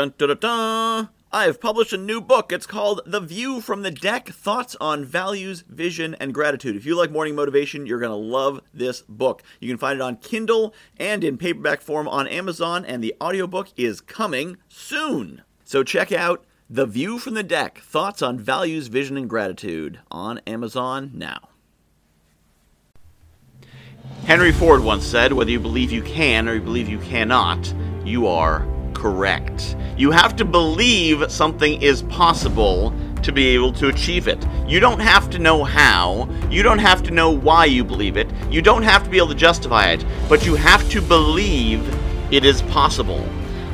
Dun dun dun dun! I have published a new book. It's called The View from the Deck Thoughts on Values, Vision, and Gratitude. If you like morning motivation, you're going to love this book. You can find it on Kindle and in paperback form on Amazon, and the audiobook is coming soon. So check out The View from the Deck Thoughts on Values, Vision, and Gratitude on Amazon now. Henry Ford once said, Whether you believe you can or you believe you cannot, you are correct. You have to believe something is possible to be able to achieve it. You don't have to know how, you don't have to know why you believe it, you don't have to be able to justify it, but you have to believe it is possible.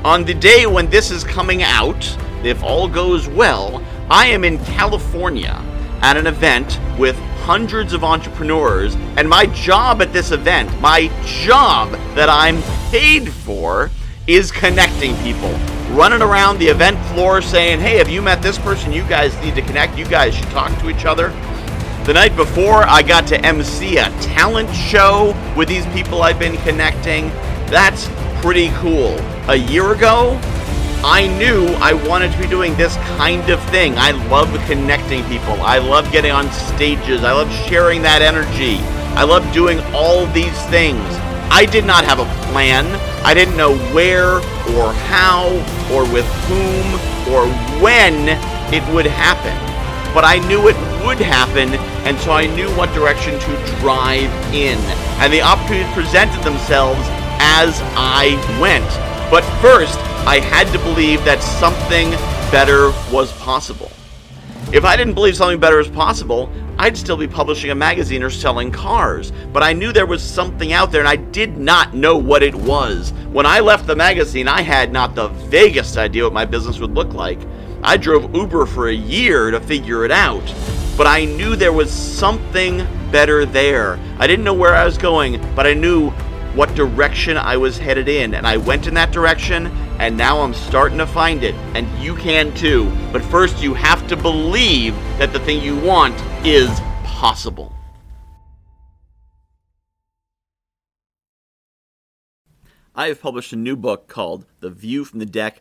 On the day when this is coming out, if all goes well, I am in California at an event with hundreds of entrepreneurs, and my job at this event, my job that I'm paid for, is connecting people. Running around the event floor saying, hey, have you met this person? You guys need to connect. You guys should talk to each other. The night before, I got to MC a talent show with these people I've been connecting. That's pretty cool. A year ago, I knew I wanted to be doing this kind of thing. I love connecting people. I love getting on stages. I love sharing that energy. I love doing all these things. I did not have a plan. I didn't know where or how or with whom or when it would happen. But I knew it would happen, and so I knew what direction to drive in. And the opportunities presented themselves as I went. But first, I had to believe that something better was possible. If I didn't believe something better was possible, I'd still be publishing a magazine or selling cars. But I knew there was something out there and I did not know what it was. When I left the magazine, I had not the vaguest idea what my business would look like. I drove Uber for a year to figure it out. But I knew there was something better there. I didn't know where I was going, but I knew what direction I was headed in. And I went in that direction, and now I'm starting to find it. And you can too. But first, you have to believe that the thing you want is possible. I have published a new book called The View from the Deck